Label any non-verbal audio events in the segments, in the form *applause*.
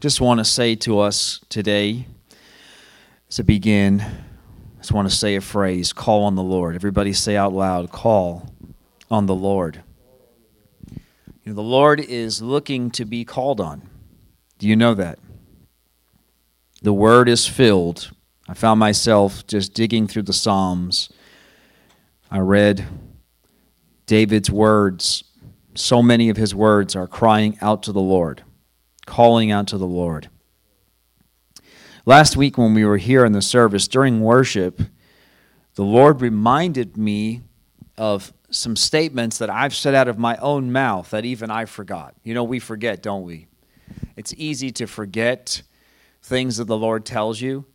just want to say to us today, to begin, I just want to say a phrase call on the Lord. Everybody say out loud, call on the Lord. You know, the Lord is looking to be called on. Do you know that? The word is filled. I found myself just digging through the Psalms. I read David's words. So many of his words are crying out to the Lord calling out to the Lord. Last week, when we were here in the service during worship, the Lord reminded me of some statements that I've said out of my own mouth that even I forgot. You know, we forget, don't we? It's easy to forget things that the Lord tells you.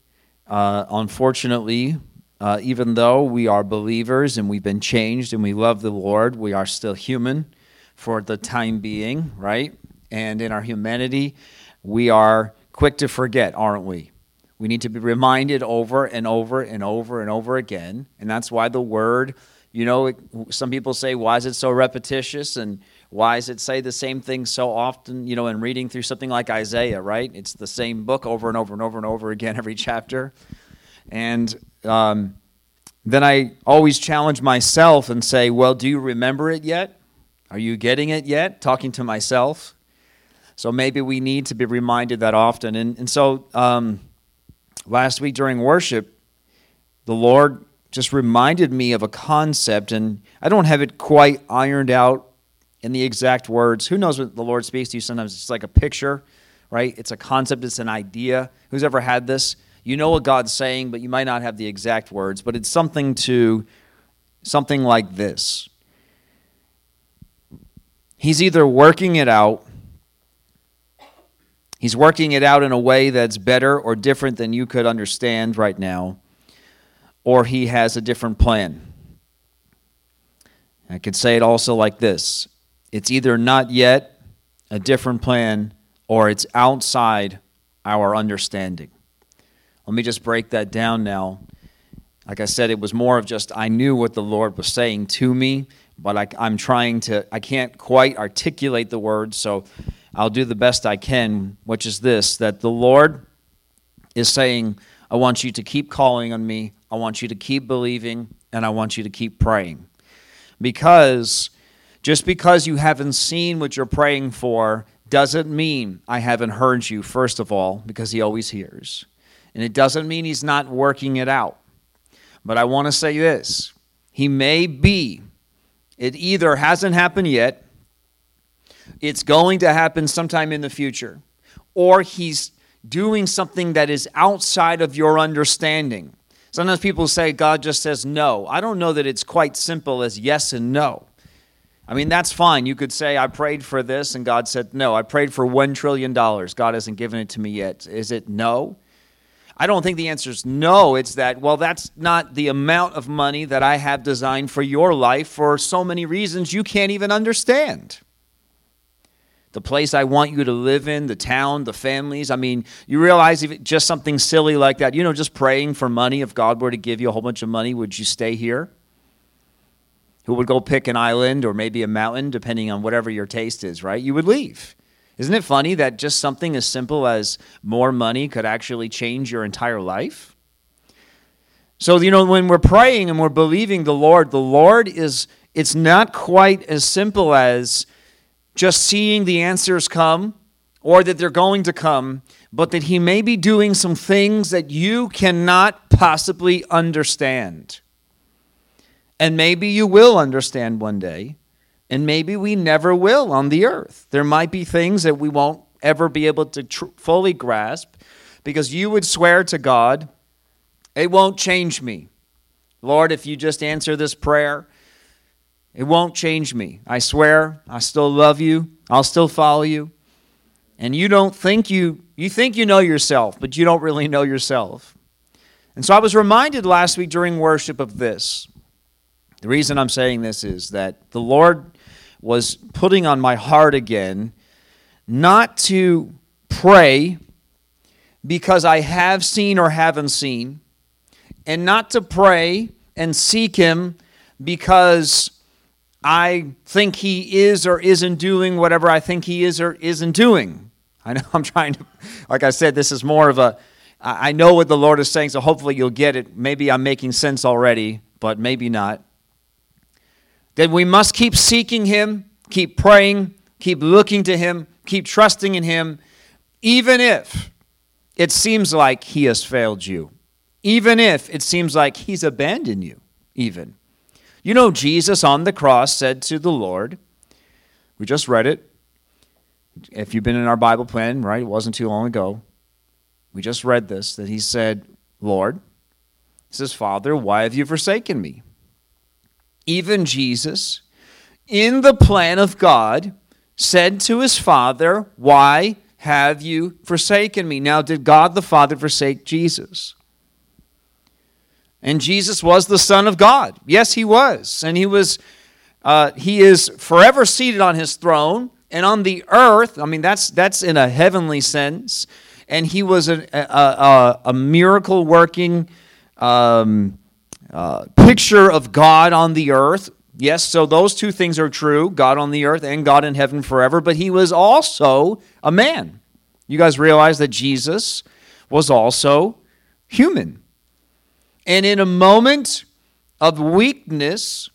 Uh, unfortunately, uh, even though we are believers and we've been changed and we love the Lord, we are still human for the time being, right? And in our humanity, we are quick to forget, aren't we? We need to be reminded over and over and over and over again. And that's why the word, you know, some people say, why is it so repetitious? And why does it say the same thing so often, you know, in reading through something like Isaiah, right? It's the same book over and over and over and over again every chapter. And um, then I always challenge myself and say, well, do you remember it yet? Are you getting it yet? Talking to myself. So maybe we need to be reminded that often. And, and so um, last week during worship, the Lord just reminded me of a concept, and I don't have it quite ironed out in the exact words. Who knows what the Lord speaks to you? Sometimes it's like a picture, right? It's a concept, it's an idea. Who's ever had this? You know what God's saying, but you might not have the exact words, but it's something to something like this. He's either working it out He's working it out in a way that's better or different than you could understand right now, or he has a different plan. I could say it also like this it's either not yet a different plan, or it's outside our understanding. Let me just break that down now. Like I said, it was more of just I knew what the Lord was saying to me, but I, am trying to, I can't quite articulate the words, so I'll do the best I can, which is this that the Lord is saying, I want you to keep calling on me, I want you to keep believing, and I want you to keep praying. Because just because you haven't seen what you're praying for doesn't mean I haven't heard you, first of all, because He always hears. And it doesn't mean He's not working it out. But I want to say this He may be, it either hasn't happened yet, it's going to happen sometime in the future, or he's doing something that is outside of your understanding. Sometimes people say God just says no. I don't know that it's quite simple as yes and no. I mean, that's fine. You could say, I prayed for this, and God said no. I prayed for $1 trillion. God hasn't given it to me yet. Is it no? I don't think the answer is no. It's that, well, that's not the amount of money that I have designed for your life for so many reasons you can't even understand the place I want you to live in, the town, the families. I mean, you realize if just something silly like that, you know, just praying for money, if God were to give you a whole bunch of money, would you stay here? Who would go pick an island or maybe a mountain, depending on whatever your taste is, right? You would leave. Isn't it funny that just something as simple as more money could actually change your entire life? So, you know, when we're praying and we're believing the Lord, the Lord is, it's not quite as simple as, just seeing the answers come or that they're going to come, but that He may be doing some things that you cannot possibly understand. And maybe you will understand one day, and maybe we never will on the earth. There might be things that we won't ever be able to tr- fully grasp because you would swear to God, it won't change me. Lord, if you just answer this prayer, it won't change me. I swear, I still love you. I'll still follow you. And you don't think you you think you know yourself, but you don't really know yourself. And so I was reminded last week during worship of this. The reason I'm saying this is that the Lord was putting on my heart again not to pray because I have seen or haven't seen, and not to pray and seek Him because I think he is or isn't doing whatever I think he is or isn't doing. I know *laughs* I'm trying to, like I said, this is more of a, I know what the Lord is saying, so hopefully you'll get it. Maybe I'm making sense already, but maybe not. Then we must keep seeking Him, keep praying, keep looking to Him, keep trusting in Him, even if it seems like He has failed you, even if it seems like He's abandoned you, even. You know, Jesus on the cross said to the Lord, we just read it. If you've been in our Bible plan, right, it wasn't too long ago. We just read this that he said, Lord, he says, Father, why have you forsaken me? Even Jesus, in the plan of God, said to his Father, Why have you forsaken me? Now, did God the Father forsake Jesus? And Jesus was the Son of God. Yes, he was. And he was uh, he is forever seated on his throne and on the earth. I mean, that's that's in a heavenly sense. And he was a, a, a, miracle working um, uh, picture of God on the earth. Yes, so those two things are true God on the earth and God in heaven forever. But he was also a man. You guys realize that Jesus was also human. And in a moment of weakness,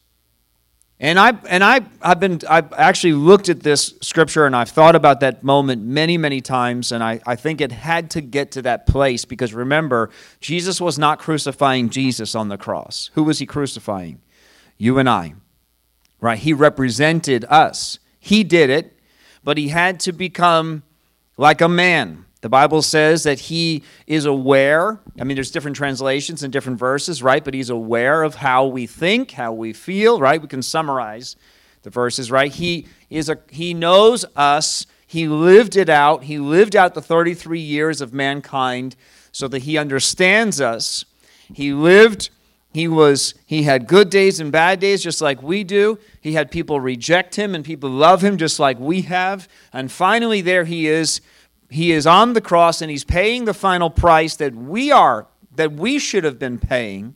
and I and I I've been I've actually looked at this scripture and I've thought about that moment many, many times, and I, I think it had to get to that place because remember, Jesus was not crucifying Jesus on the cross. Who was he crucifying? You and I. Right? He represented us. He did it, but he had to become like a man. The Bible says that he is aware. I mean, there's different translations and different verses, right? But he's aware of how we think, how we feel, right? We can summarize the verses, right? He is a he knows us. He lived it out. He lived out the 33 years of mankind so that he understands us. He lived he was he had good days and bad days just like we do. He had people reject him and people love him just like we have. And finally there he is he is on the cross and he's paying the final price that we are that we should have been paying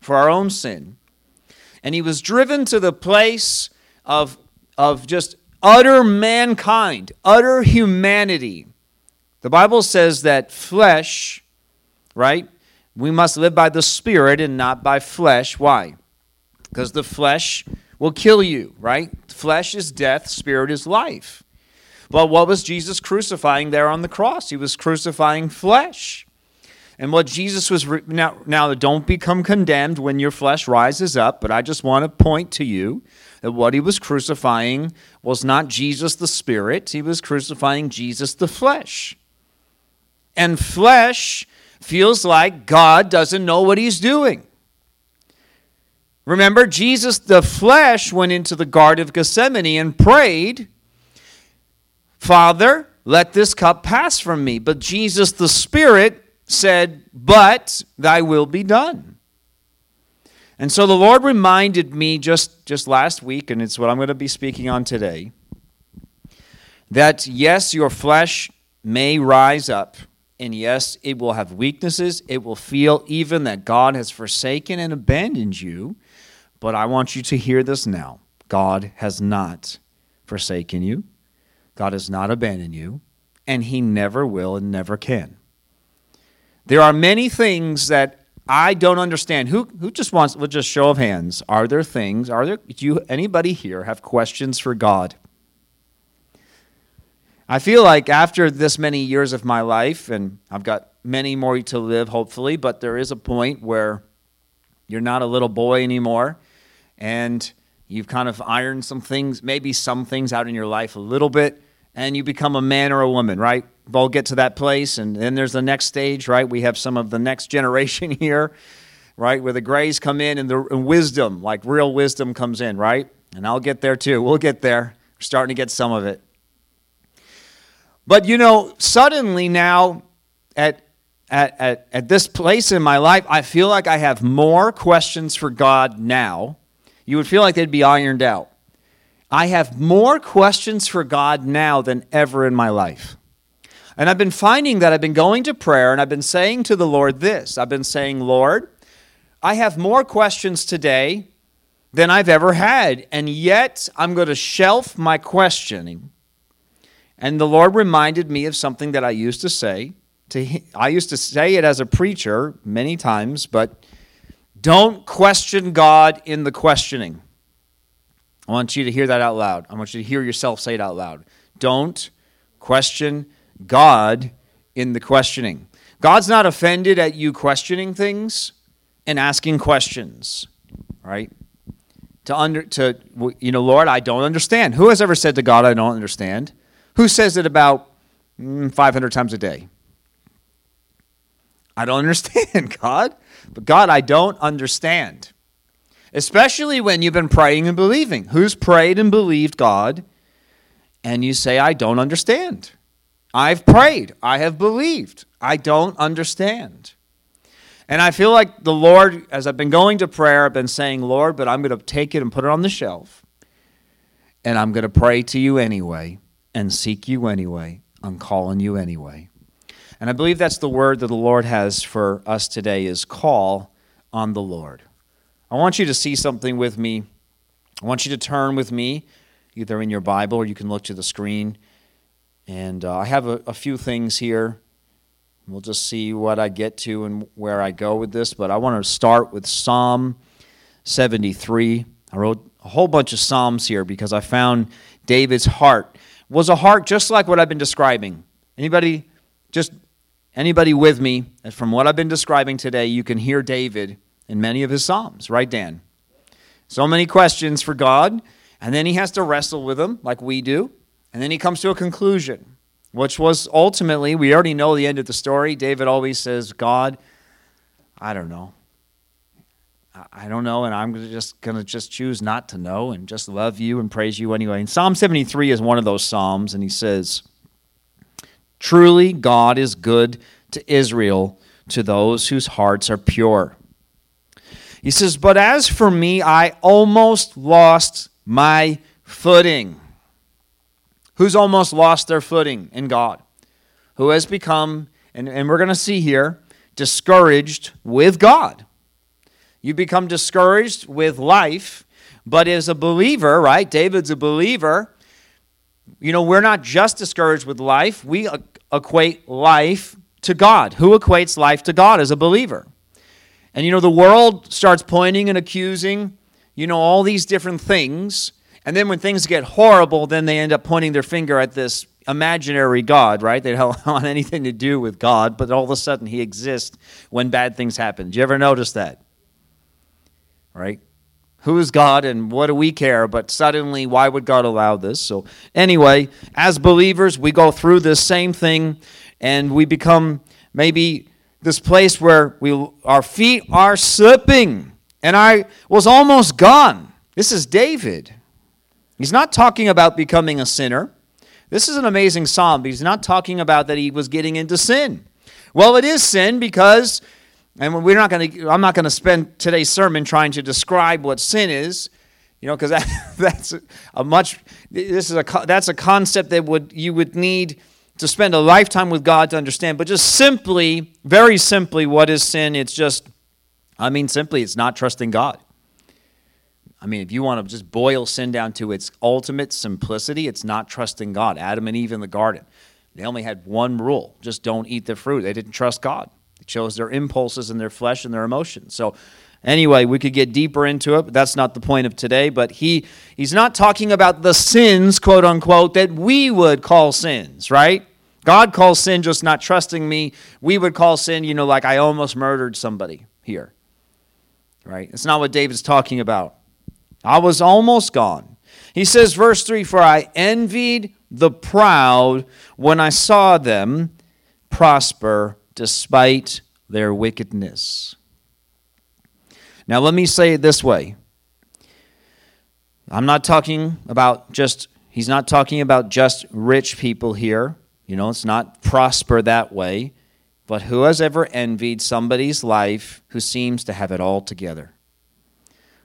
for our own sin. And he was driven to the place of of just utter mankind utter humanity. The bible says that flesh right we must live by the spirit and not by flesh. Why? Because the flesh will kill you right? Flesh is death spirit is life but what was Jesus crucifying there on the cross? He was crucifying flesh. And what Jesus was re- now now don't become condemned when your flesh rises up, but I just want to point to you that what he was crucifying was not Jesus the spirit, he was crucifying Jesus the flesh. And flesh feels like God doesn't know what he's doing. Remember, Jesus the flesh went into the Garden of Gethsemane and prayed Father, let this cup pass from me. But Jesus the Spirit said, But thy will be done. And so the Lord reminded me just, just last week, and it's what I'm going to be speaking on today, that yes, your flesh may rise up, and yes, it will have weaknesses. It will feel even that God has forsaken and abandoned you. But I want you to hear this now God has not forsaken you. God has not abandoned you, and He never will and never can. There are many things that I don't understand. Who, who just wants, with just show of hands, are there things, are there, do you, anybody here have questions for God? I feel like after this many years of my life, and I've got many more to live, hopefully, but there is a point where you're not a little boy anymore, and you've kind of ironed some things, maybe some things out in your life a little bit, and you become a man or a woman, right? We'll get to that place, and then there's the next stage, right? We have some of the next *laughs* generation here, right? Where the grays come in and the and wisdom, like real wisdom, comes in, right? And I'll get there too. We'll get there. We're starting to get some of it. But you know, suddenly now, at at, at, at this place in my life, I feel like I have more questions for God now. You would feel like they'd be ironed out. I have more questions for God now than ever in my life. And I've been finding that I've been going to prayer and I've been saying to the Lord this I've been saying, Lord, I have more questions today than I've ever had. And yet I'm going to shelf my questioning And the Lord reminded me of something that I used to say. To, I used to say it as a preacher many times, but don't question God in the questioning. I want you to hear that out loud. I want you to hear yourself say it out loud. Don't question God in the questioning. God's not offended at you questioning things and asking questions, right? To under to you know, Lord, I don't understand. Who has ever said to God, I don't understand? Who says it about mm, 500 times a day? I don't *laughs* understand, God. But God, I don't understand. Especially when you've been praying and believing. Who's prayed and believed God? And you say, I don't understand. I've prayed. I have believed. I don't understand. And I feel like the Lord, as I've been going to prayer, I've been saying, Lord, but I'm going to take it and put it on the shelf. And I'm going to pray to you anyway and seek you anyway. I'm calling you anyway. And I believe that's the word that the Lord has for us today is call on the Lord. I want you to see something with me. I want you to turn with me, either in your Bible or you can look to the screen. And uh, I have a, a few things here. We'll just see what I get to and where I go with this. But I want to start with Psalm 73. I wrote a whole bunch of Psalms here because I found David's heart was a heart just like what I've been describing. Anybody just anybody with me from what I've been describing today, you can hear David in many of his psalms, right Dan? So many questions for God, and then he has to wrestle with them like we do, and then he comes to a conclusion, which was ultimately, we already know the end of the story. David always says, God, I don't know. I don't know, and I'm just going to just choose not to know and just love you and praise you anyway. And Psalm 73 is one of those Psalms, and he says, Truly, God is good to Israel, to those whose hearts are pure. He says, But as for me, I almost lost my footing. Who's almost lost their footing in God? Who has become, and, and we're going to see here, discouraged with God. You become discouraged with life, but as a believer, right? David's a believer. You know, we're not just discouraged with life, we uh, equate life to God. Who equates life to God as a believer? And you know, the world starts pointing and accusing, you know, all these different things. And then when things get horrible, then they end up pointing their finger at this imaginary God, right? They don't *laughs* want anything to do with God, but all of a sudden he exists when bad things happen. Do you ever notice that? right? Who is God and what do we care? But suddenly, why would God allow this? So, anyway, as believers, we go through this same thing and we become maybe this place where we, our feet are slipping. And I was almost gone. This is David. He's not talking about becoming a sinner. This is an amazing psalm. He's not talking about that he was getting into sin. Well, it is sin because and we're not going to, I'm not going to spend today's sermon trying to describe what sin is, you know, because that, *laughs* that's a much, this is a, that's a concept that would, you would need to spend a lifetime with God to understand. But just simply, very simply, what is sin? It's just, I mean, simply, it's not trusting God. I mean, if you want to just boil sin down to its ultimate simplicity, it's not trusting God. Adam and Eve in the garden, they only had one rule just don't eat the fruit. They didn't trust God. they chose their impulses and their flesh and their emotions. So, anyway, we could get deeper into it, but that's not the point of today. But he, he's not talking about the sins, quote unquote, that we would call sins, right? God calls sin just not trusting me. We would call sin, you know, like I almost murdered somebody here, right? It's not what David's talking about. I was almost gone. He says, verse 3 For I envied the proud when I saw them prosper despite their wickedness. Now, let me say it this way I'm not talking about just, he's not talking about just rich people here. You know, it's not prosper that way. But who has ever envied somebody's life who seems to have it all together?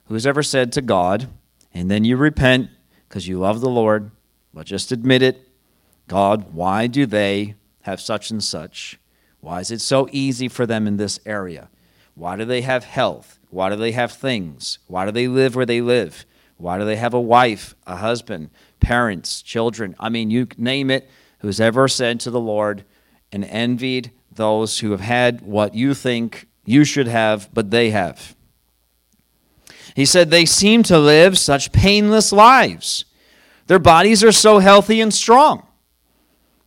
Who's ever said to God, and then you repent because you love the Lord, but just admit it God, why do they have such and such? Why is it so easy for them in this area? Why do they have health? Why do they have things? Why do they live where they live? Why do they have a wife, a husband, parents, children? I mean, you name it. who has ever said to the Lord and envied those who have had what you think you should have, but they have. He said, They seem to live such painless lives. Their bodies are so healthy and strong.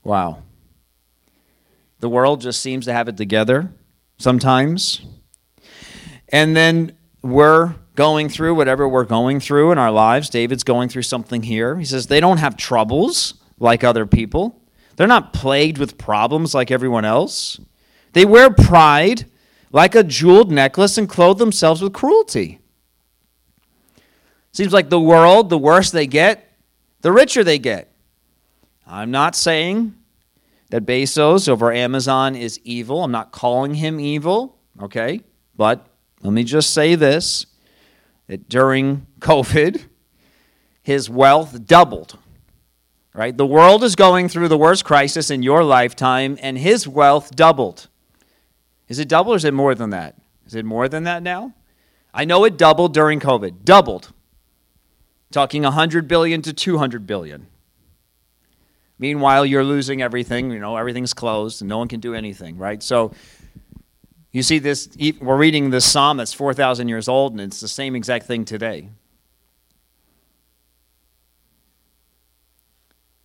Wow. The world just seems to have it together sometimes. And then we're going through whatever we're going through in our lives. David's going through something here. He says they don't have troubles like other people, they're not plagued with problems like everyone else. They wear pride like a jeweled necklace and clothe themselves with cruelty. Seems like the world, the worse they get, the richer they get. I'm not saying that Bezos over Amazon is evil. I'm not calling him evil, okay? But let me just say this that during COVID, his wealth doubled. Right? The world is going through the worst crisis in your lifetime, and his wealth doubled. Is it double or is it more than that? Is it more than that now? I know it doubled during COVID. Doubled. Talking 100 billion to 200 billion. Meanwhile, you're losing everything. You know, everything's closed and no one can do anything, right? So you see this, we're reading this psalm that's 4,000 years old, and it's the same exact thing today.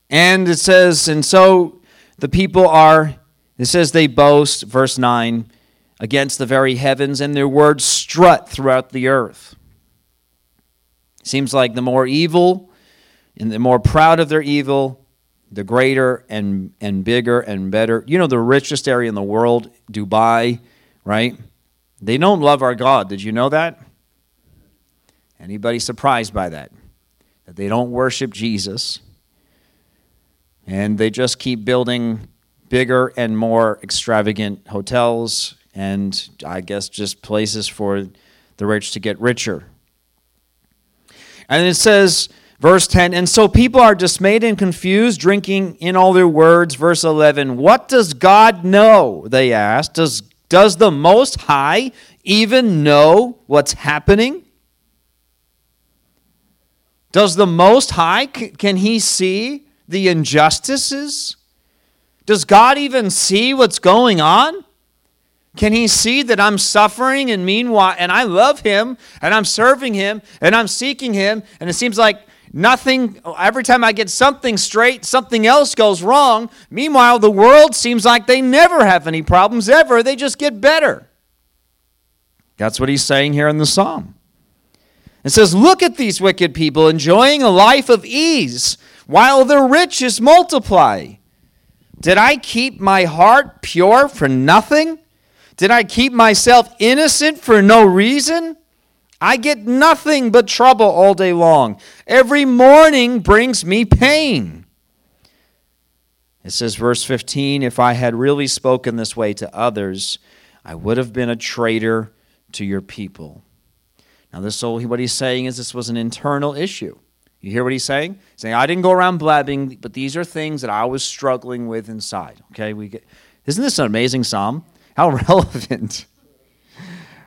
And it says, and so the people are, it says they boast, verse 9, against the very heavens, and their words strut throughout the earth. Seems like the more evil and the more proud of their evil, the greater and, and bigger and better. You know, the richest area in the world, Dubai, right? They don't love our God. Did you know that? Anybody surprised by that? That they don't worship Jesus. And they just keep building bigger and more extravagant hotels and I guess just places for the rich to get richer. And it says, verse 10, and so people are dismayed and confused, drinking in all their words. Verse 11, what does God know? They asked. Does, does the Most High even know what's happening? Does the Most High, can he see the injustices? Does God even see what's going on? Can he see that I'm suffering and meanwhile and I love him and I'm serving him and I'm seeking him and it seems like nothing every time I get something straight something else goes wrong. Meanwhile the world seems like they never have any problems ever. They just get better. That's what he's saying here in the psalm. It says, Look at these wicked people enjoying a life of ease while the riches multiply. Did I keep my heart pure for nothing? Did I keep myself innocent for no reason? I get nothing but trouble all day long. Every morning brings me pain. It says, verse 15 If I had really spoken this way to others, I would have been a traitor to your people. Now, this what he's saying is this was an internal issue. You hear what he's saying? He's saying, I didn't go around blabbing, but these are things that I was struggling with inside. Okay, we get isn't this an amazing psalm? How *laughs* relevant.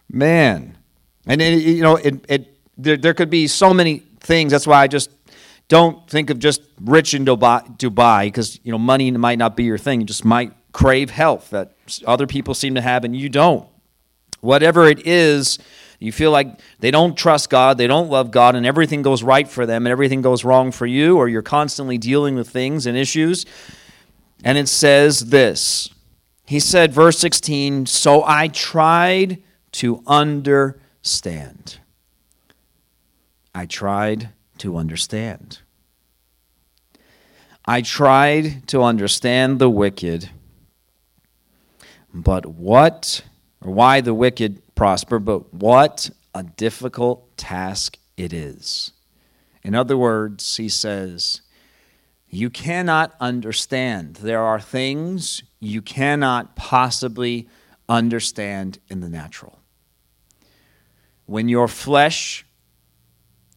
Man. And it, you know, it, it there, there could be so many things. That's why I just don't think of just rich in Dubai because you know money might not be your thing. You just might crave health that other people seem to have and you don't. Whatever it is, you feel like they don't trust God, they don't love God, and everything goes right for them and everything goes wrong for you, or you're constantly dealing with things and issues. And it says this He said, verse 16, So I tried to understand. I tried to understand. I tried to understand the wicked, but what or why the wicked prosper, but what a difficult task it is. In other words, he says, you cannot understand. There are things you cannot possibly understand in the natural. When your flesh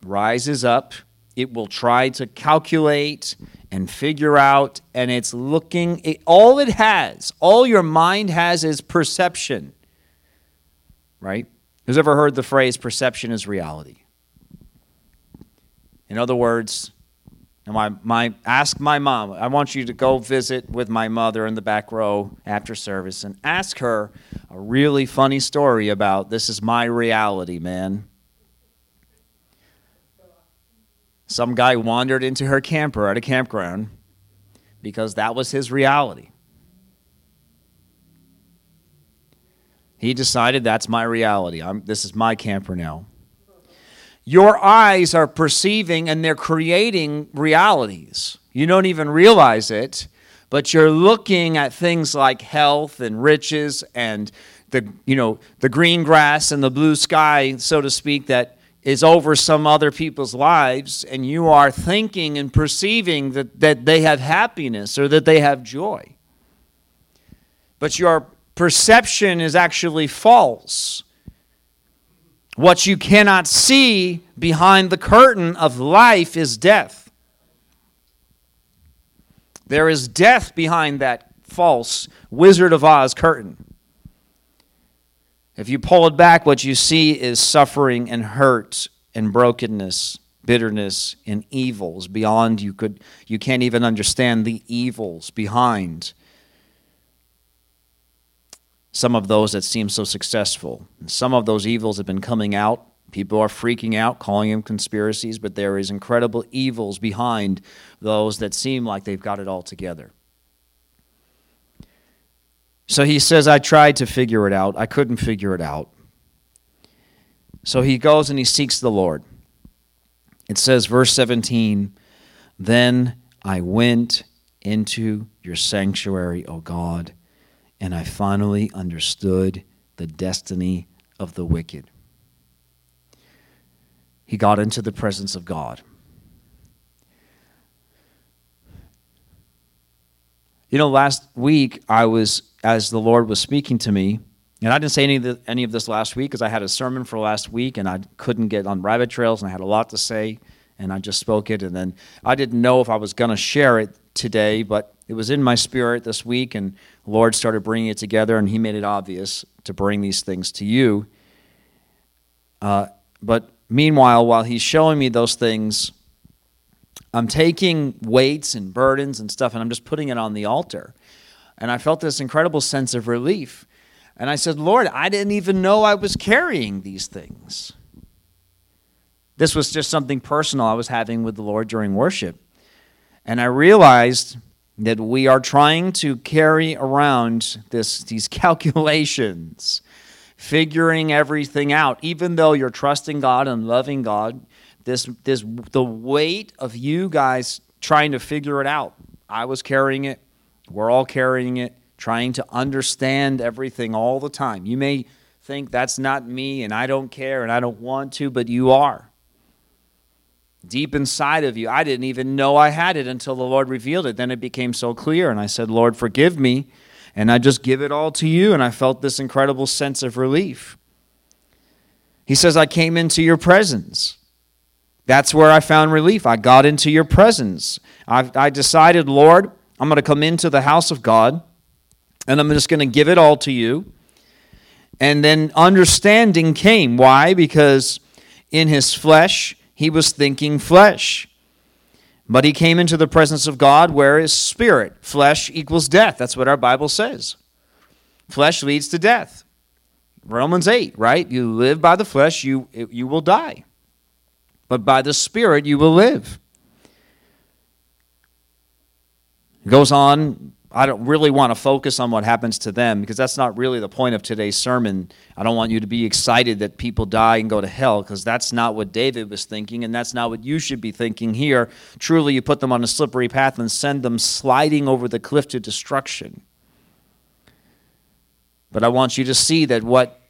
rises up, it will try to calculate and figure out, and it's looking, it, all it has, all your mind has is perception right? Who's ever heard the phrase perception is reality? In other words, And my, my ask my mom. I want you to go visit with my mother in the back row after service and ask her a really funny story about this is my reality, man. Some guy wandered into her camper at a campground because that was his reality. He decided that's my reality. I'm, this is my camper now. Your eyes are perceiving and they're creating realities. You don't even realize it, but you're looking at things like health and riches and the you know the green grass and the blue sky, so to speak, that is over some other people's lives, and you are thinking and perceiving that, that they have happiness or that they have joy. But your perception is actually false. What you cannot see behind the curtain of life is death. There is death behind that false Wizard of Oz curtain. If you pull it back, what you see is suffering and hurt and brokenness, bitterness and evils beyond you could you can't even understand the evils behind some of those that seem so successful. Some of those evils have been coming out. People are freaking out, calling them conspiracies, but there is incredible evils behind those that seem like they've got it all together. So he says, I tried to figure it out. I couldn't figure it out. So he goes and he seeks the Lord. It says, verse 17, Then I went into your sanctuary, O God and I finally understood the destiny of the wicked. He got into the presence of God. You know, last week I was, as the Lord was speaking to me, and I didn't say any of, the, any of this last week because I had a sermon for last week and I couldn't get on rabbit trails and I had a lot to say and I just spoke it. And then I didn't know if I was going to share it today, but it was in my spirit this week and Lord started bringing it together, and He made it obvious to bring these things to you. Uh, but meanwhile, while He's showing me those things, I'm taking weights and burdens and stuff, and I'm just putting it on the altar. And I felt this incredible sense of relief. And I said, Lord, I didn't even know I was carrying these things. This was just something personal I was having with the Lord during worship. And I realized that we are trying to carry around this, these *laughs* calculations, figuring everything out, even though you're trusting God and loving God. This, this, the weight of you guys trying to figure it out. I was carrying it. We're all carrying it, trying to understand everything all the time. You may think that's not me and I don't care and I don't want to, but you are deep inside of you. I didn't even know I had it until the Lord revealed it. Then it became so clear, and I said, Lord, forgive me. And I just give it all to you, and I felt this incredible sense of relief. He says, I came into your presence. That's where I found relief. I got into your presence. I, I decided, Lord, I'm going to come into the house of God, and I'm just going to give it all to you. And then understanding came. Why? Because in his flesh, he was thinking flesh. But he came into the presence of God where is spirit. Flesh equals death. That's what our Bible says. Flesh leads to death. Romans 8, right? You live by the flesh, you, you will die. But by the spirit, you will live. It goes on I don't really want to focus on what happens to them because that's not really the point of today's sermon. I don't want you to be excited that people die and go to hell because that's not what David was thinking and that's not what you should be thinking here. Truly, you put them on a slippery path and send them sliding over the cliff to destruction. But I want you to see that what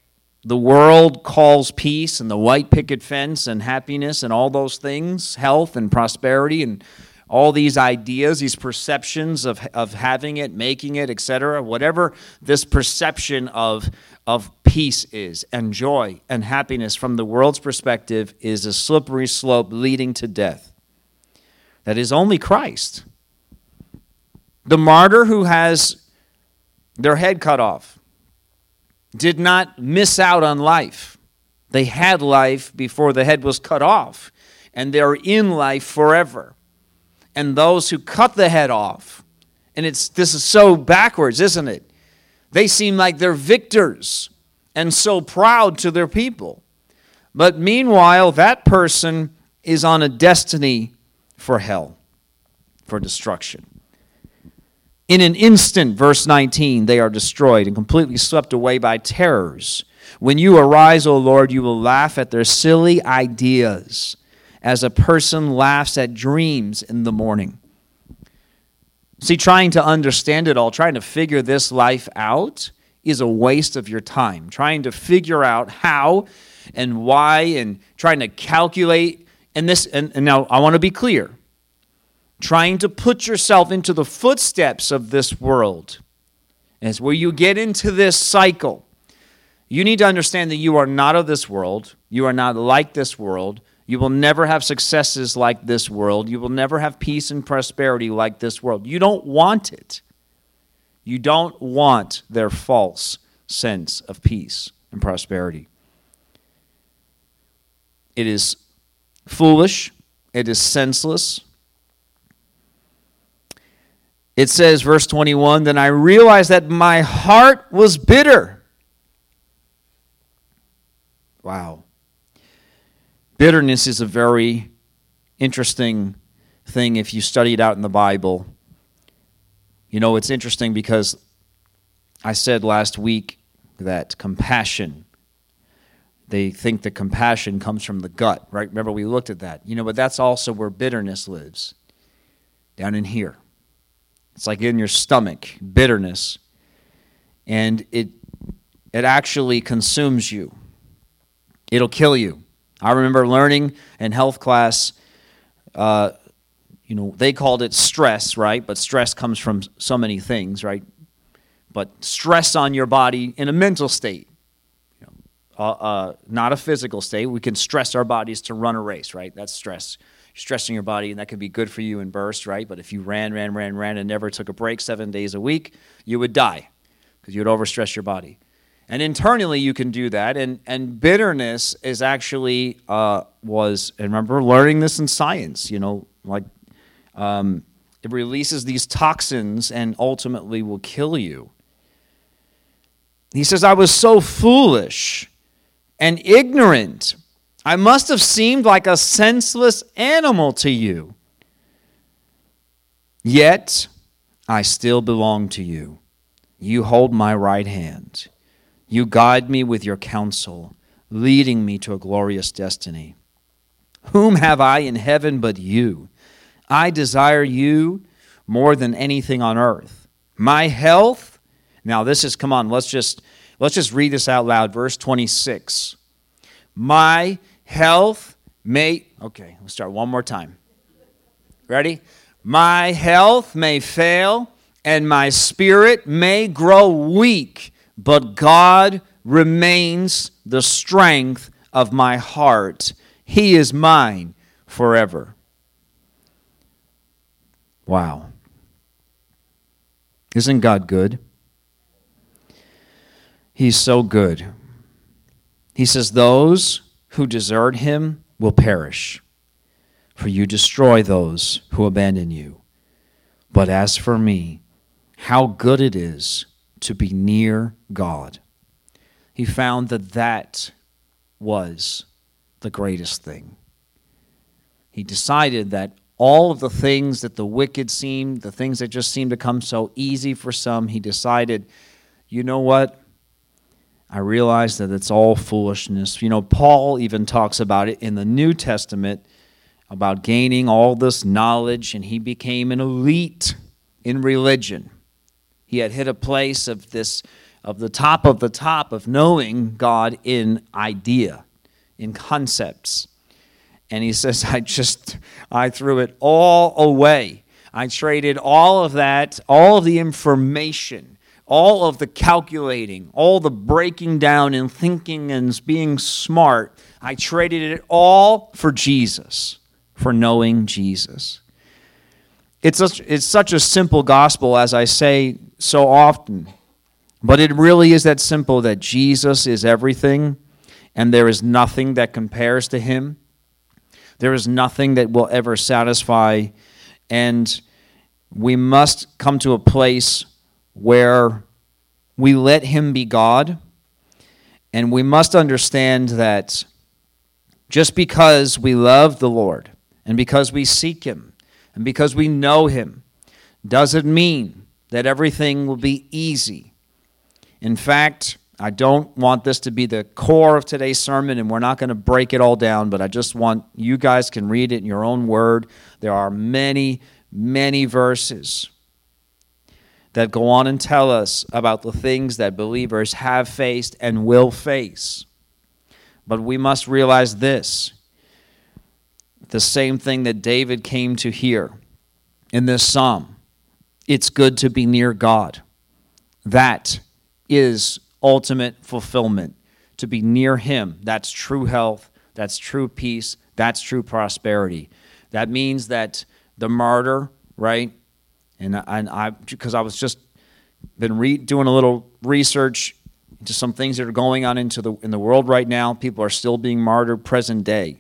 the world calls peace and the white picket fence and happiness and all those things, health and prosperity and all these ideas, these perceptions of, of having it, making it, etc., whatever this perception of, of peace is, and joy and happiness from the world's perspective is a slippery slope leading to death. That is only Christ. The martyr who has their head cut off did not miss out on life. They had life before the head was cut off, and they're in life forever. And those who cut the head off. And it's this is so backwards, isn't it? They seem like they're victors and so proud to their people. But meanwhile, that person is on a destiny for hell, for destruction. In an instant, verse 19, they are destroyed and completely swept away by terrors. When you arise, O Lord, you will laugh at their silly ideas, as a person laughs at dreams in the morning. See, trying to understand it all, trying to figure this life out, is a waste of your time. Trying to figure out how and why and trying to calculate. And this, and, and now I want to be clear trying to put yourself into the footsteps of this world is where you get into this cycle. You need to understand that you are not of this world. You are not like this world. You will never have successes like this world. You will never have peace and prosperity like this world. You don't want it. You don't want their false sense of peace and prosperity. It is foolish. It is senseless. It says, verse 21 Then I realized that my heart was bitter. Wow. Bitterness is a very interesting thing if you study it out in the Bible. You know, it's interesting because I said last week that compassion, they think that compassion comes from the gut, right? Remember, we looked at that. You know, but that's also where bitterness lives, down in here. It's like in your stomach, bitterness. And it, it actually consumes you, it'll kill you. I remember learning in health class, uh, you know, they called it stress, right? But stress comes from so many things, right? But stress on your body in a mental state, you know, uh, uh, not a physical state. We can stress our bodies to run a race, right? That's stress stressing your body, and that could be good for you in bursts, right? But if you ran, ran, ran, ran, and never took a break seven days a week, you would die because you would overstress your body. And internally, you can do that. And, and bitterness is actually, uh, was, and remember learning this in science, you know, like um, it releases these toxins and ultimately will kill you. He says, I was so foolish and ignorant I must have seemed like a senseless animal to you. Yet I still belong to you. You hold my right hand. You guide me with your counsel, leading me to a glorious destiny. Whom have I in heaven but you? I desire you more than anything on earth. My health. Now this is come on, let's just let's just read this out loud verse 26. My health may, okay, let's start one more time. Ready? My health may fail and my spirit may grow weak, but God remains the strength of my heart. He is mine forever. Wow. Isn't God good? He's so good. He says, Those who desert him will perish, for you destroy those who abandon you. But as for me, how good it is to be near God. He found that that was the greatest thing. He decided that all of the things that the wicked seemed, the things that just seemed to come so easy for some, he decided, you know what? I realize that it's all foolishness. You know, Paul even talks about it in the New Testament about gaining all this knowledge, and he became an elite in religion. He had hit a place of this, of the top of the top of knowing God in idea, in concepts. And he says, I just, I threw it all away. I traded all of that, all of the information all of the calculating, all the breaking down and thinking and being smart, I traded it all for Jesus, for knowing Jesus. It's such, it's such a simple gospel, as I say so often, but it really is that simple that Jesus is everything and there is nothing that compares to him. There is nothing that will ever satisfy And we must come to a place where we let Him be God. And we must understand that just because we love the Lord and because we seek Him and because we know Him doesn't mean that everything will be easy. In fact, I don't want this to be the core of today's sermon, and we're not going to break it all down, but I just want you guys can read it in your own word. There are many, many verses that go on and tell us about the things that believers have faced and will face. But we must realize this the same thing that David came to hear in this psalm. It's good to be near God. That is ultimate fulfillment. To be near Him, that's true health, that's true peace, that's true prosperity. That means that the martyr, right? And, and I, because I was just been re- doing a little research into some things that are going on into the in the world right now. People are still being martyred present day,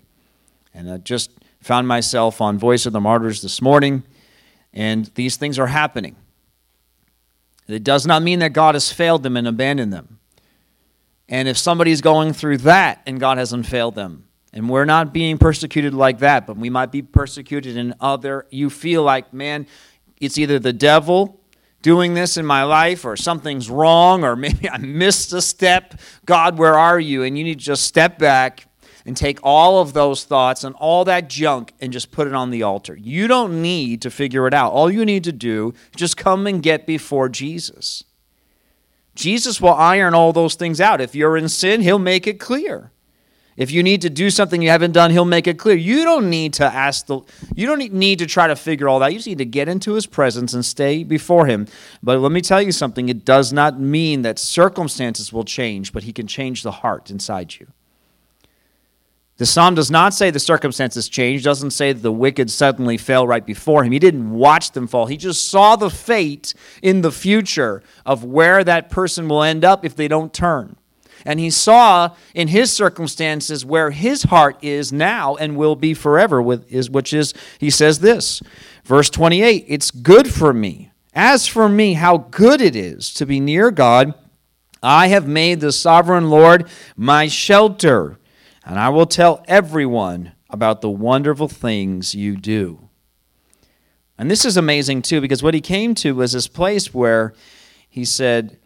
and I just found myself on Voice of the Martyrs this morning, and these things are happening. It does not mean that God has failed them and abandoned them. And if somebody's going through that and God hasn't failed them, and we're not being persecuted like that, but we might be persecuted in other, you feel like, man, it's either the devil doing this in my life or something's wrong or *laughs* maybe I missed a step. God, where are you? And you need to just step back and take all of those thoughts and all that junk and just put it on the altar. You don't need to figure it out. All you need to do is just come and get before Jesus. Jesus will iron all those things out. If you're in sin, he'll make it clear. If you need to do something you haven't done, he'll make it clear. You don't need to ask the you don't need to try to figure all that. You just need to get into his presence and stay before him. But let me tell you something, it does not mean that circumstances will change, but he can change the heart inside you. The psalm does not say the circumstances changed, doesn't say the wicked suddenly fell right before him. He didn't watch them fall. He just saw the fate in the future of where that person will end up if they don't turn. And he saw in his circumstances where his heart is now and will be forever, with is, which is, he says this, verse 28 It's good for me. As for me, how good it is to be near God. I have made the sovereign Lord my shelter and I will tell everyone about the wonderful things you do. And this is amazing too, because what he came to was this place where he said,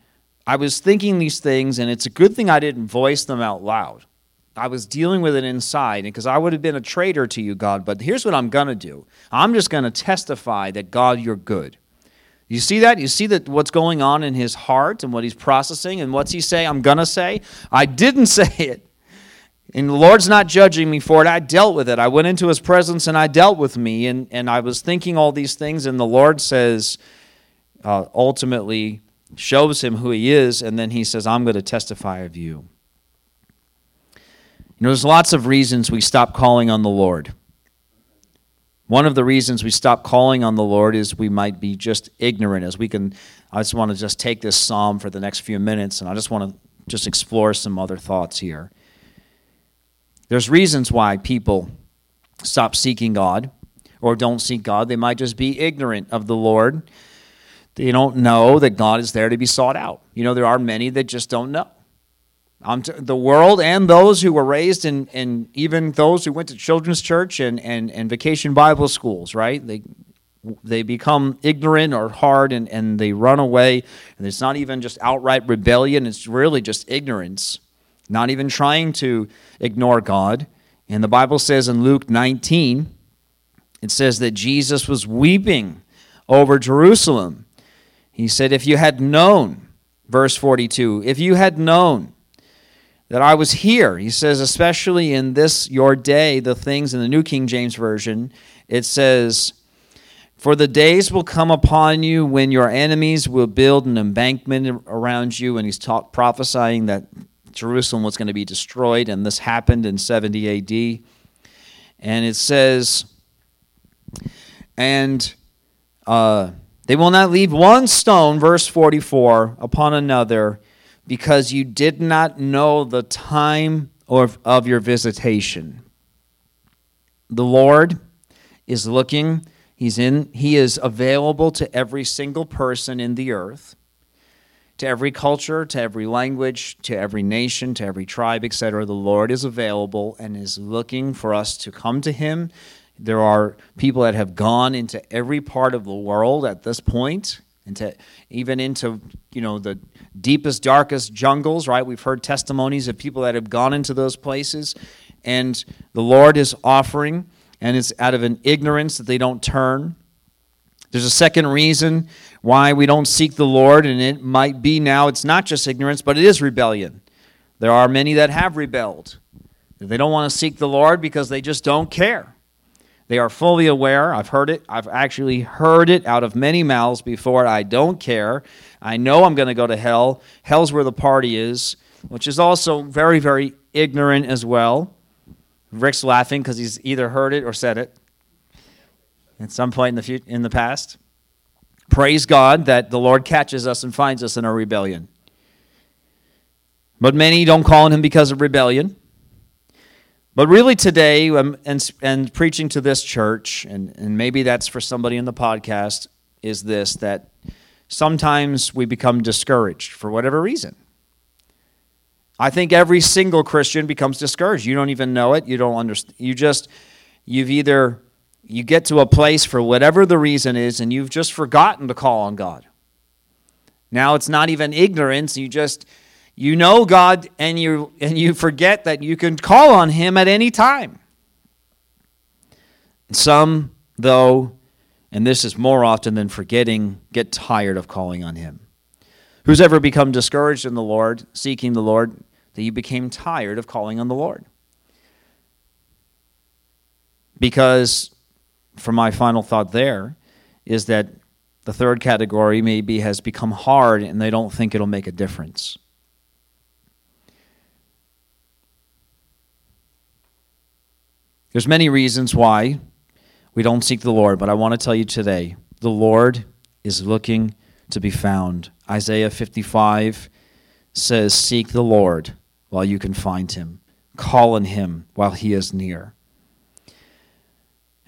I was thinking these things, and it's a good thing I didn't voice them out loud. I was dealing with it inside because I would have been a traitor to you, God. But here's what I'm going to do I'm just going to testify that, God, you're good. You see that? You see that what's going on in his heart and what he's processing and what's he say? I'm going to say. I didn't *laughs* say it. And the Lord's not judging me for it. I dealt with it. I went into his presence and I dealt with me. And, and I was thinking all these things. And the Lord says, uh, ultimately, shows him who he is. And then he says, I'm going to testify of you. You know, there's lots of reasons we stop calling on the Lord. One of the reasons we stop calling on the Lord is we might be just ignorant. As we can, I just want to just take this psalm for the next few minutes, and I just want to just explore some other thoughts here. There's reasons why people stop seeking God or don't seek God. They might just be ignorant of the Lord. They don't know that God is there to be sought out. You know, there are many that just don't know. T- the world and those who were raised in, and even those who went to children's church and, and, and vacation Bible schools, right? They, they become ignorant or hard and, and they run away. And it's not even just outright rebellion, it's really just ignorance not even trying to ignore God. And the Bible says in Luke 19, it says that Jesus was weeping over Jerusalem. He said, If you had known, verse 42, if you had known that I was here, he says, especially in this your day, the things in the New King James Version, it says, For the days will come upon you when your enemies will build an embankment around you. And he's taught, prophesying that Jerusalem was going to be destroyed, and this happened in 70 AD. And it says, and uh, they will not leave one stone, verse 44, upon another, because you did not know the time of, of your visitation. The Lord is looking, He's in he is available to every single person in the earth, to every culture, to every language, to every nation, to every tribe, etc. The Lord is available and is looking for us to come to him. There are people that have gone into every part of the world at this point, into even into you know the deepest darkest jungles right we've heard testimonies of people that have gone into those places and the lord is offering and it's out of an ignorance that they don't turn. There's a second reason why we don't seek the Lord, and it might be now it's not just ignorance, but it is rebellion. There are many that have rebelled. They don't want to seek the Lord because they just don't care. They are fully aware. I've heard it. I've actually heard it out of many mouths before. I don't care. I know I'm going to go to hell. Hell's where the party is, which is also very, very ignorant as well. Rick's laughing because he's either heard it or said it at some point in the, future, in the past. Praise God that the Lord catches us and finds us in our rebellion. But many don't call on him because of rebellion. But really, today, um, and, and preaching to this church, and, and maybe that's for somebody in the podcast, is this that sometimes we become discouraged for whatever reason. I think every single Christian becomes discouraged. You don't even know it. You don't understand. You just, you've either, you get to a place for whatever the reason is, and you've just forgotten to call on God. Now it's not even ignorance. You just, you know God, and you and you forget that you can call on Him at any time. Some, though, and this is more often than forgetting, get tired of calling on Him. Who's ever become discouraged in the Lord, seeking the Lord, that you became tired of calling on the Lord. Because, for my final thought there, is that the third category maybe has become hard and they don't think it'll make a difference. There's many reasons why we don't seek the Lord, but I want to tell you today the Lord is looking to be found. Isaiah 55 says, Seek the Lord while you can find him. Call on him while he is near.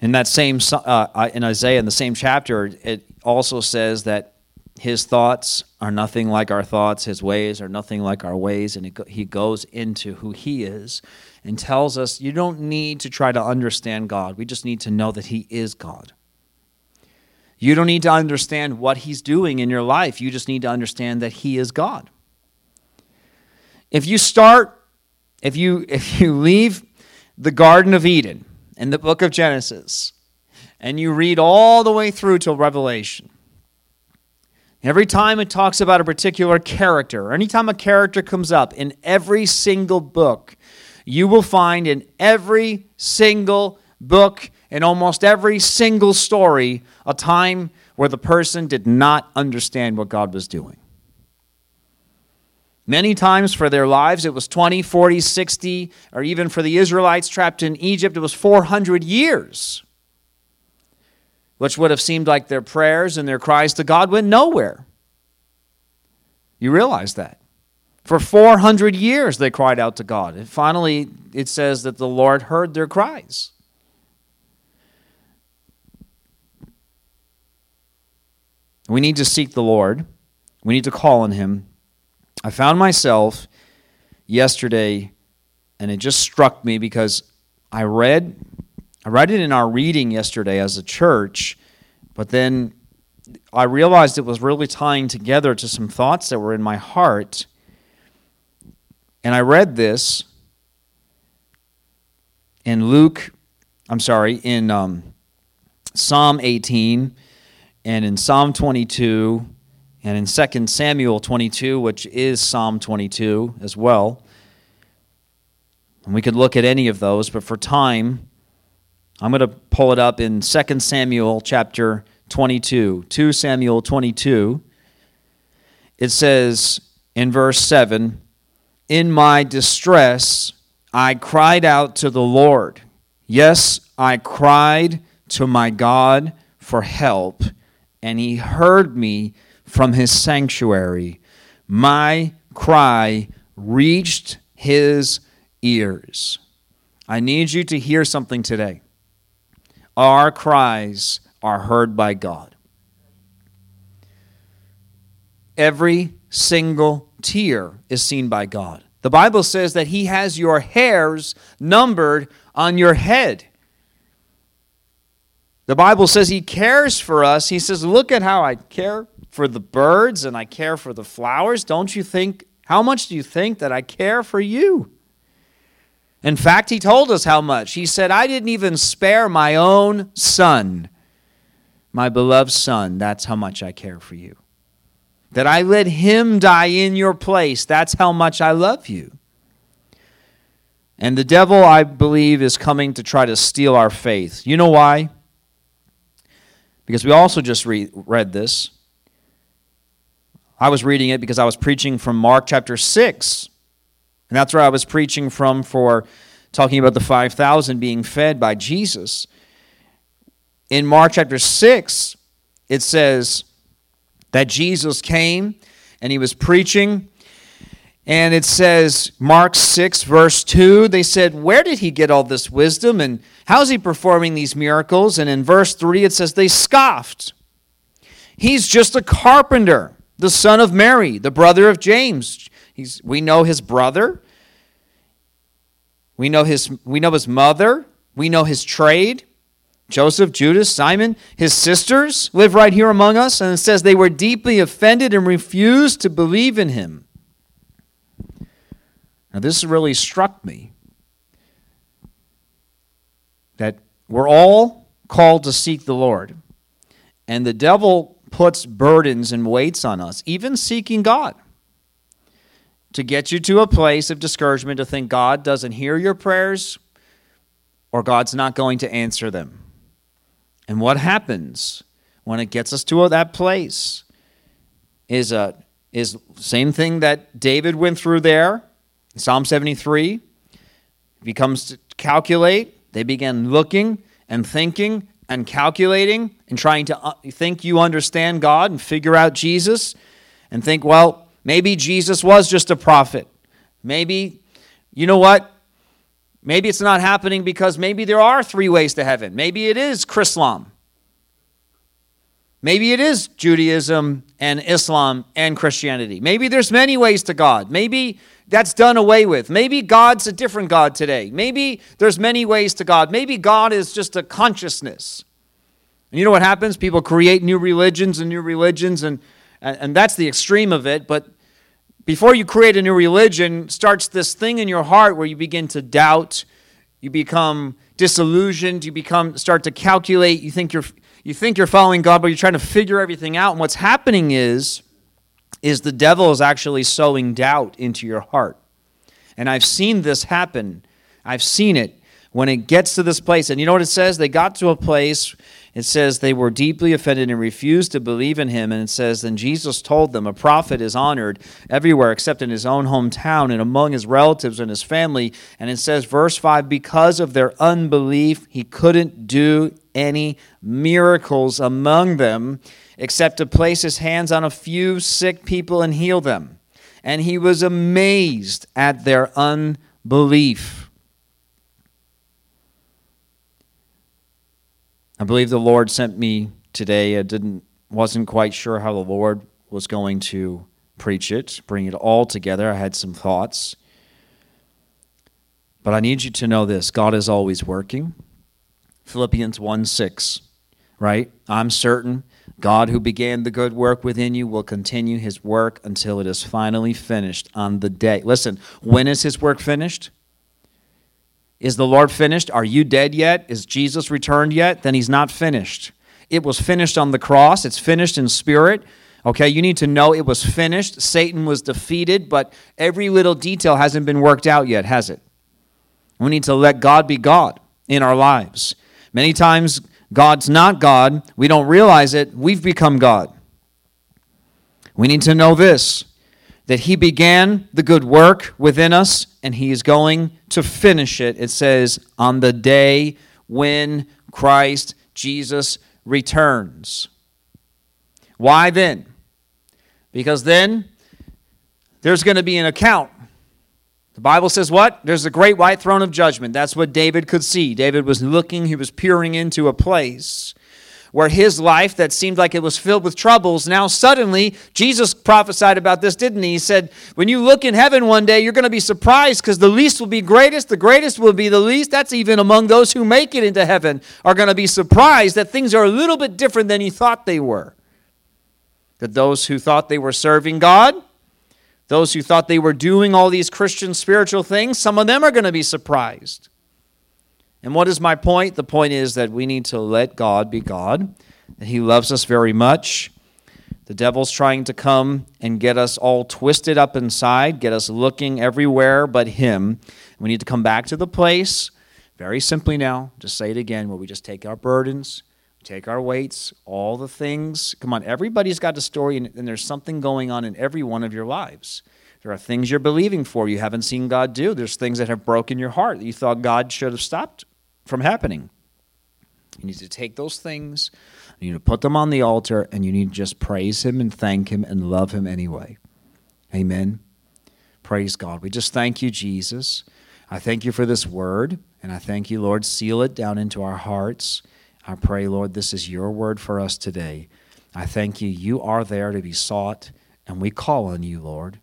In that same uh, in Isaiah, in the same chapter, it also says that his thoughts are nothing like our thoughts, his ways are nothing like our ways, and he goes into who he is and tells us you don't need to try to understand God. We just need to know that he is God. You don't need to understand what he's doing in your life. You just need to understand that he is God. If you start, if you *laughs* if you leave the Garden of Eden in the book of Genesis, and you read all the way through till Revelation, every time it talks about a particular character, or anytime a character comes up in every single book, you will find in every single book, in almost every single story, a time where the person did not understand what God was doing. Many times for their lives, it was 20, 40, 60, or even for the Israelites trapped in Egypt, it was 400 years, which would have seemed like their prayers and their cries to God went nowhere. You realize that. For 400 years, they cried out to God. And finally, it says that the Lord heard their cries. We need to seek the Lord. We need to call on Him. I found myself yesterday, and it just struck me because I read, I read it in our reading yesterday as a church, but then I realized it was really tying together to some thoughts that were in my heart. And I read this in Luke, I'm sorry, in um, Psalm 18 and in Psalm 22 and in 2 Samuel 22, which is Psalm 22 as well. And we could look at any of those, but for time, I'm going to pull it up in 2 Samuel chapter 22. 2 Samuel 22. It says in verse 7 In my distress, I cried out to the Lord. Yes, I cried to my God for help, and he heard me from his sanctuary. My cry reached his ears. I need you to hear something today. Our cries are heard by God. Every single tear is seen by God. The Bible says that He has your hairs numbered on your head. The Bible says He cares for us. He says, Look at how I care for the birds and I care for the flowers. Don't you think, how much do you think that I care for you? In fact, He told us how much. He said, I didn't even spare my own son, my beloved son. That's how much I care for you. That I let Him die in your place. That's how much I love you. And the devil, I believe, is coming to try to steal our faith. You know why? because we also just re- read this. I was reading it because I was preaching from Mark chapter 6. And that's where I was preaching from for talking about the 5,000 being fed by Jesus. In Mark chapter 6, it says that Jesus came and he was preaching. And it says, Mark 6, verse 2, they said, Where did he get all this wisdom? And How's he performing these miracles? And in verse 3, it says, They scoffed. He's just a carpenter, the son of Mary, the brother of James. He's, we know his brother. We know his, we know his mother. We know his trade. Joseph, Judas, Simon, his sisters live right here among us. And it says they were deeply offended and refused to believe in him. Now, this really struck me that we're all called to seek the Lord. And the devil puts burdens and weights on us, even seeking God, to get you to a place of discouragement to think God doesn't hear your prayers or God's not going to answer them. And what happens when it gets us to that place is a is same thing that David went through there. Psalm 73. He comes to calculate they began looking and thinking and calculating and trying to uh, think you understand God and figure out Jesus and think, well, maybe Jesus was just a prophet. Maybe, you know what? Maybe it's not happening because maybe there are three ways to heaven. Maybe it is Chrislam. Maybe it is Judaism and Islam and Christianity. Maybe there's many ways to God. Maybe that's done away with. Maybe God's a different God today. Maybe there's many ways to God. Maybe God is just a consciousness. And you know what happens? People create new religions and new religions, and, and that's the extreme of it. But before you create a new religion, starts this thing in your heart where you begin to doubt, you become disillusioned, you become start to calculate, you think you're you think you're following God, but you're trying to figure everything out. And what's happening is is the devil is actually sowing doubt into your heart. And I've seen this happen. I've seen it when it gets to this place. And you know what it says? They got to a place, it says they were deeply offended and refused to believe in him. And it says, Then Jesus told them, A prophet is honored everywhere except in his own hometown and among his relatives and his family. And it says, verse 5 Because of their unbelief, he couldn't do any miracles among them except to place his hands on a few sick people and heal them. And he was amazed at their unbelief. I believe the Lord sent me today. I didn't wasn't quite sure how the Lord was going to preach it, bring it all together. I had some thoughts. But I need you to know this God is always working. Philippians 1 6, right? I'm certain God, who began the good work within you, will continue his work until it is finally finished on the day. Listen, when is his work finished? Is the Lord finished? Are you dead yet? Is Jesus returned yet? Then he's not finished. It was finished on the cross, it's finished in spirit. Okay, you need to know it was finished. Satan was defeated, but every little detail hasn't been worked out yet, has it? We need to let God be God in our lives. Many times, God's not God. We don't realize it. We've become God. We need to know this that He began the good work within us and He is going to finish it. It says, on the day when Christ Jesus returns. Why then? Because then there's going to be an account the Bible says what? There's a great white throne of judgment. That's what David could see. David was looking, he was peering into a place where his life that seemed like it was filled with troubles, now suddenly, Jesus prophesied about this, didn't he? He said, When you look in heaven one day, you're going to be surprised because the least will be greatest, the greatest will be the least. That's even among those who make it into heaven, are going to be surprised that things are a little bit different than you thought they were. That those who thought they were serving God, those who thought they were doing all these Christian spiritual things, some of them are going to be surprised. And what is my point? The point is that we need to let God be God, that He loves us very much. The devil's trying to come and get us all twisted up inside, get us looking everywhere but Him. We need to come back to the place, very simply now, just say it again, where we just take our burdens, take our weights, all the things. Come on, everybody's got a story, and, and there's something going on in every one of your lives. There are things you're believing for you haven't seen God do. There's things that have broken your heart that you thought God should have stopped from happening. You need to take those things, you need to put them on the altar, and you need to just praise Him and thank Him and love Him anyway. Amen. Praise God. We just thank you, Jesus. I thank you for this word, and I thank you, Lord. Seal it down into our hearts. I pray, Lord, this is your word for us today. I thank you. You are there to be sought, and we call on you, Lord.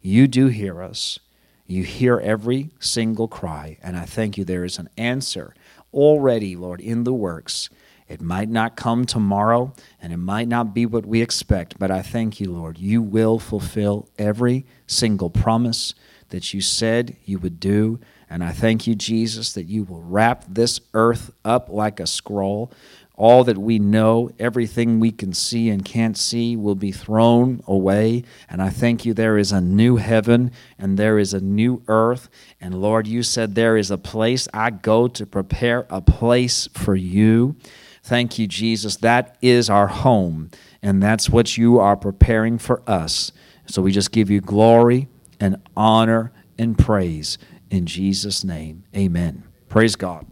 You do hear us. You hear every single cry, and I thank you. There is an answer already, Lord, in the works. It might not come tomorrow, and it might not be what we expect, but I thank you, Lord. You will fulfill every single promise that you said you would do. And I thank you, Jesus, that you will wrap this earth up like a scroll all that we know, everything we can see and can't see, will be thrown away. And I thank you there is a new heaven and there is a new earth. And Lord, you said there is a place I go to prepare a place for you. Thank you, Jesus. That is our home, and that's what you are preparing for us. So we just give you glory and honor and praise in Jesus' name. Amen. Praise God.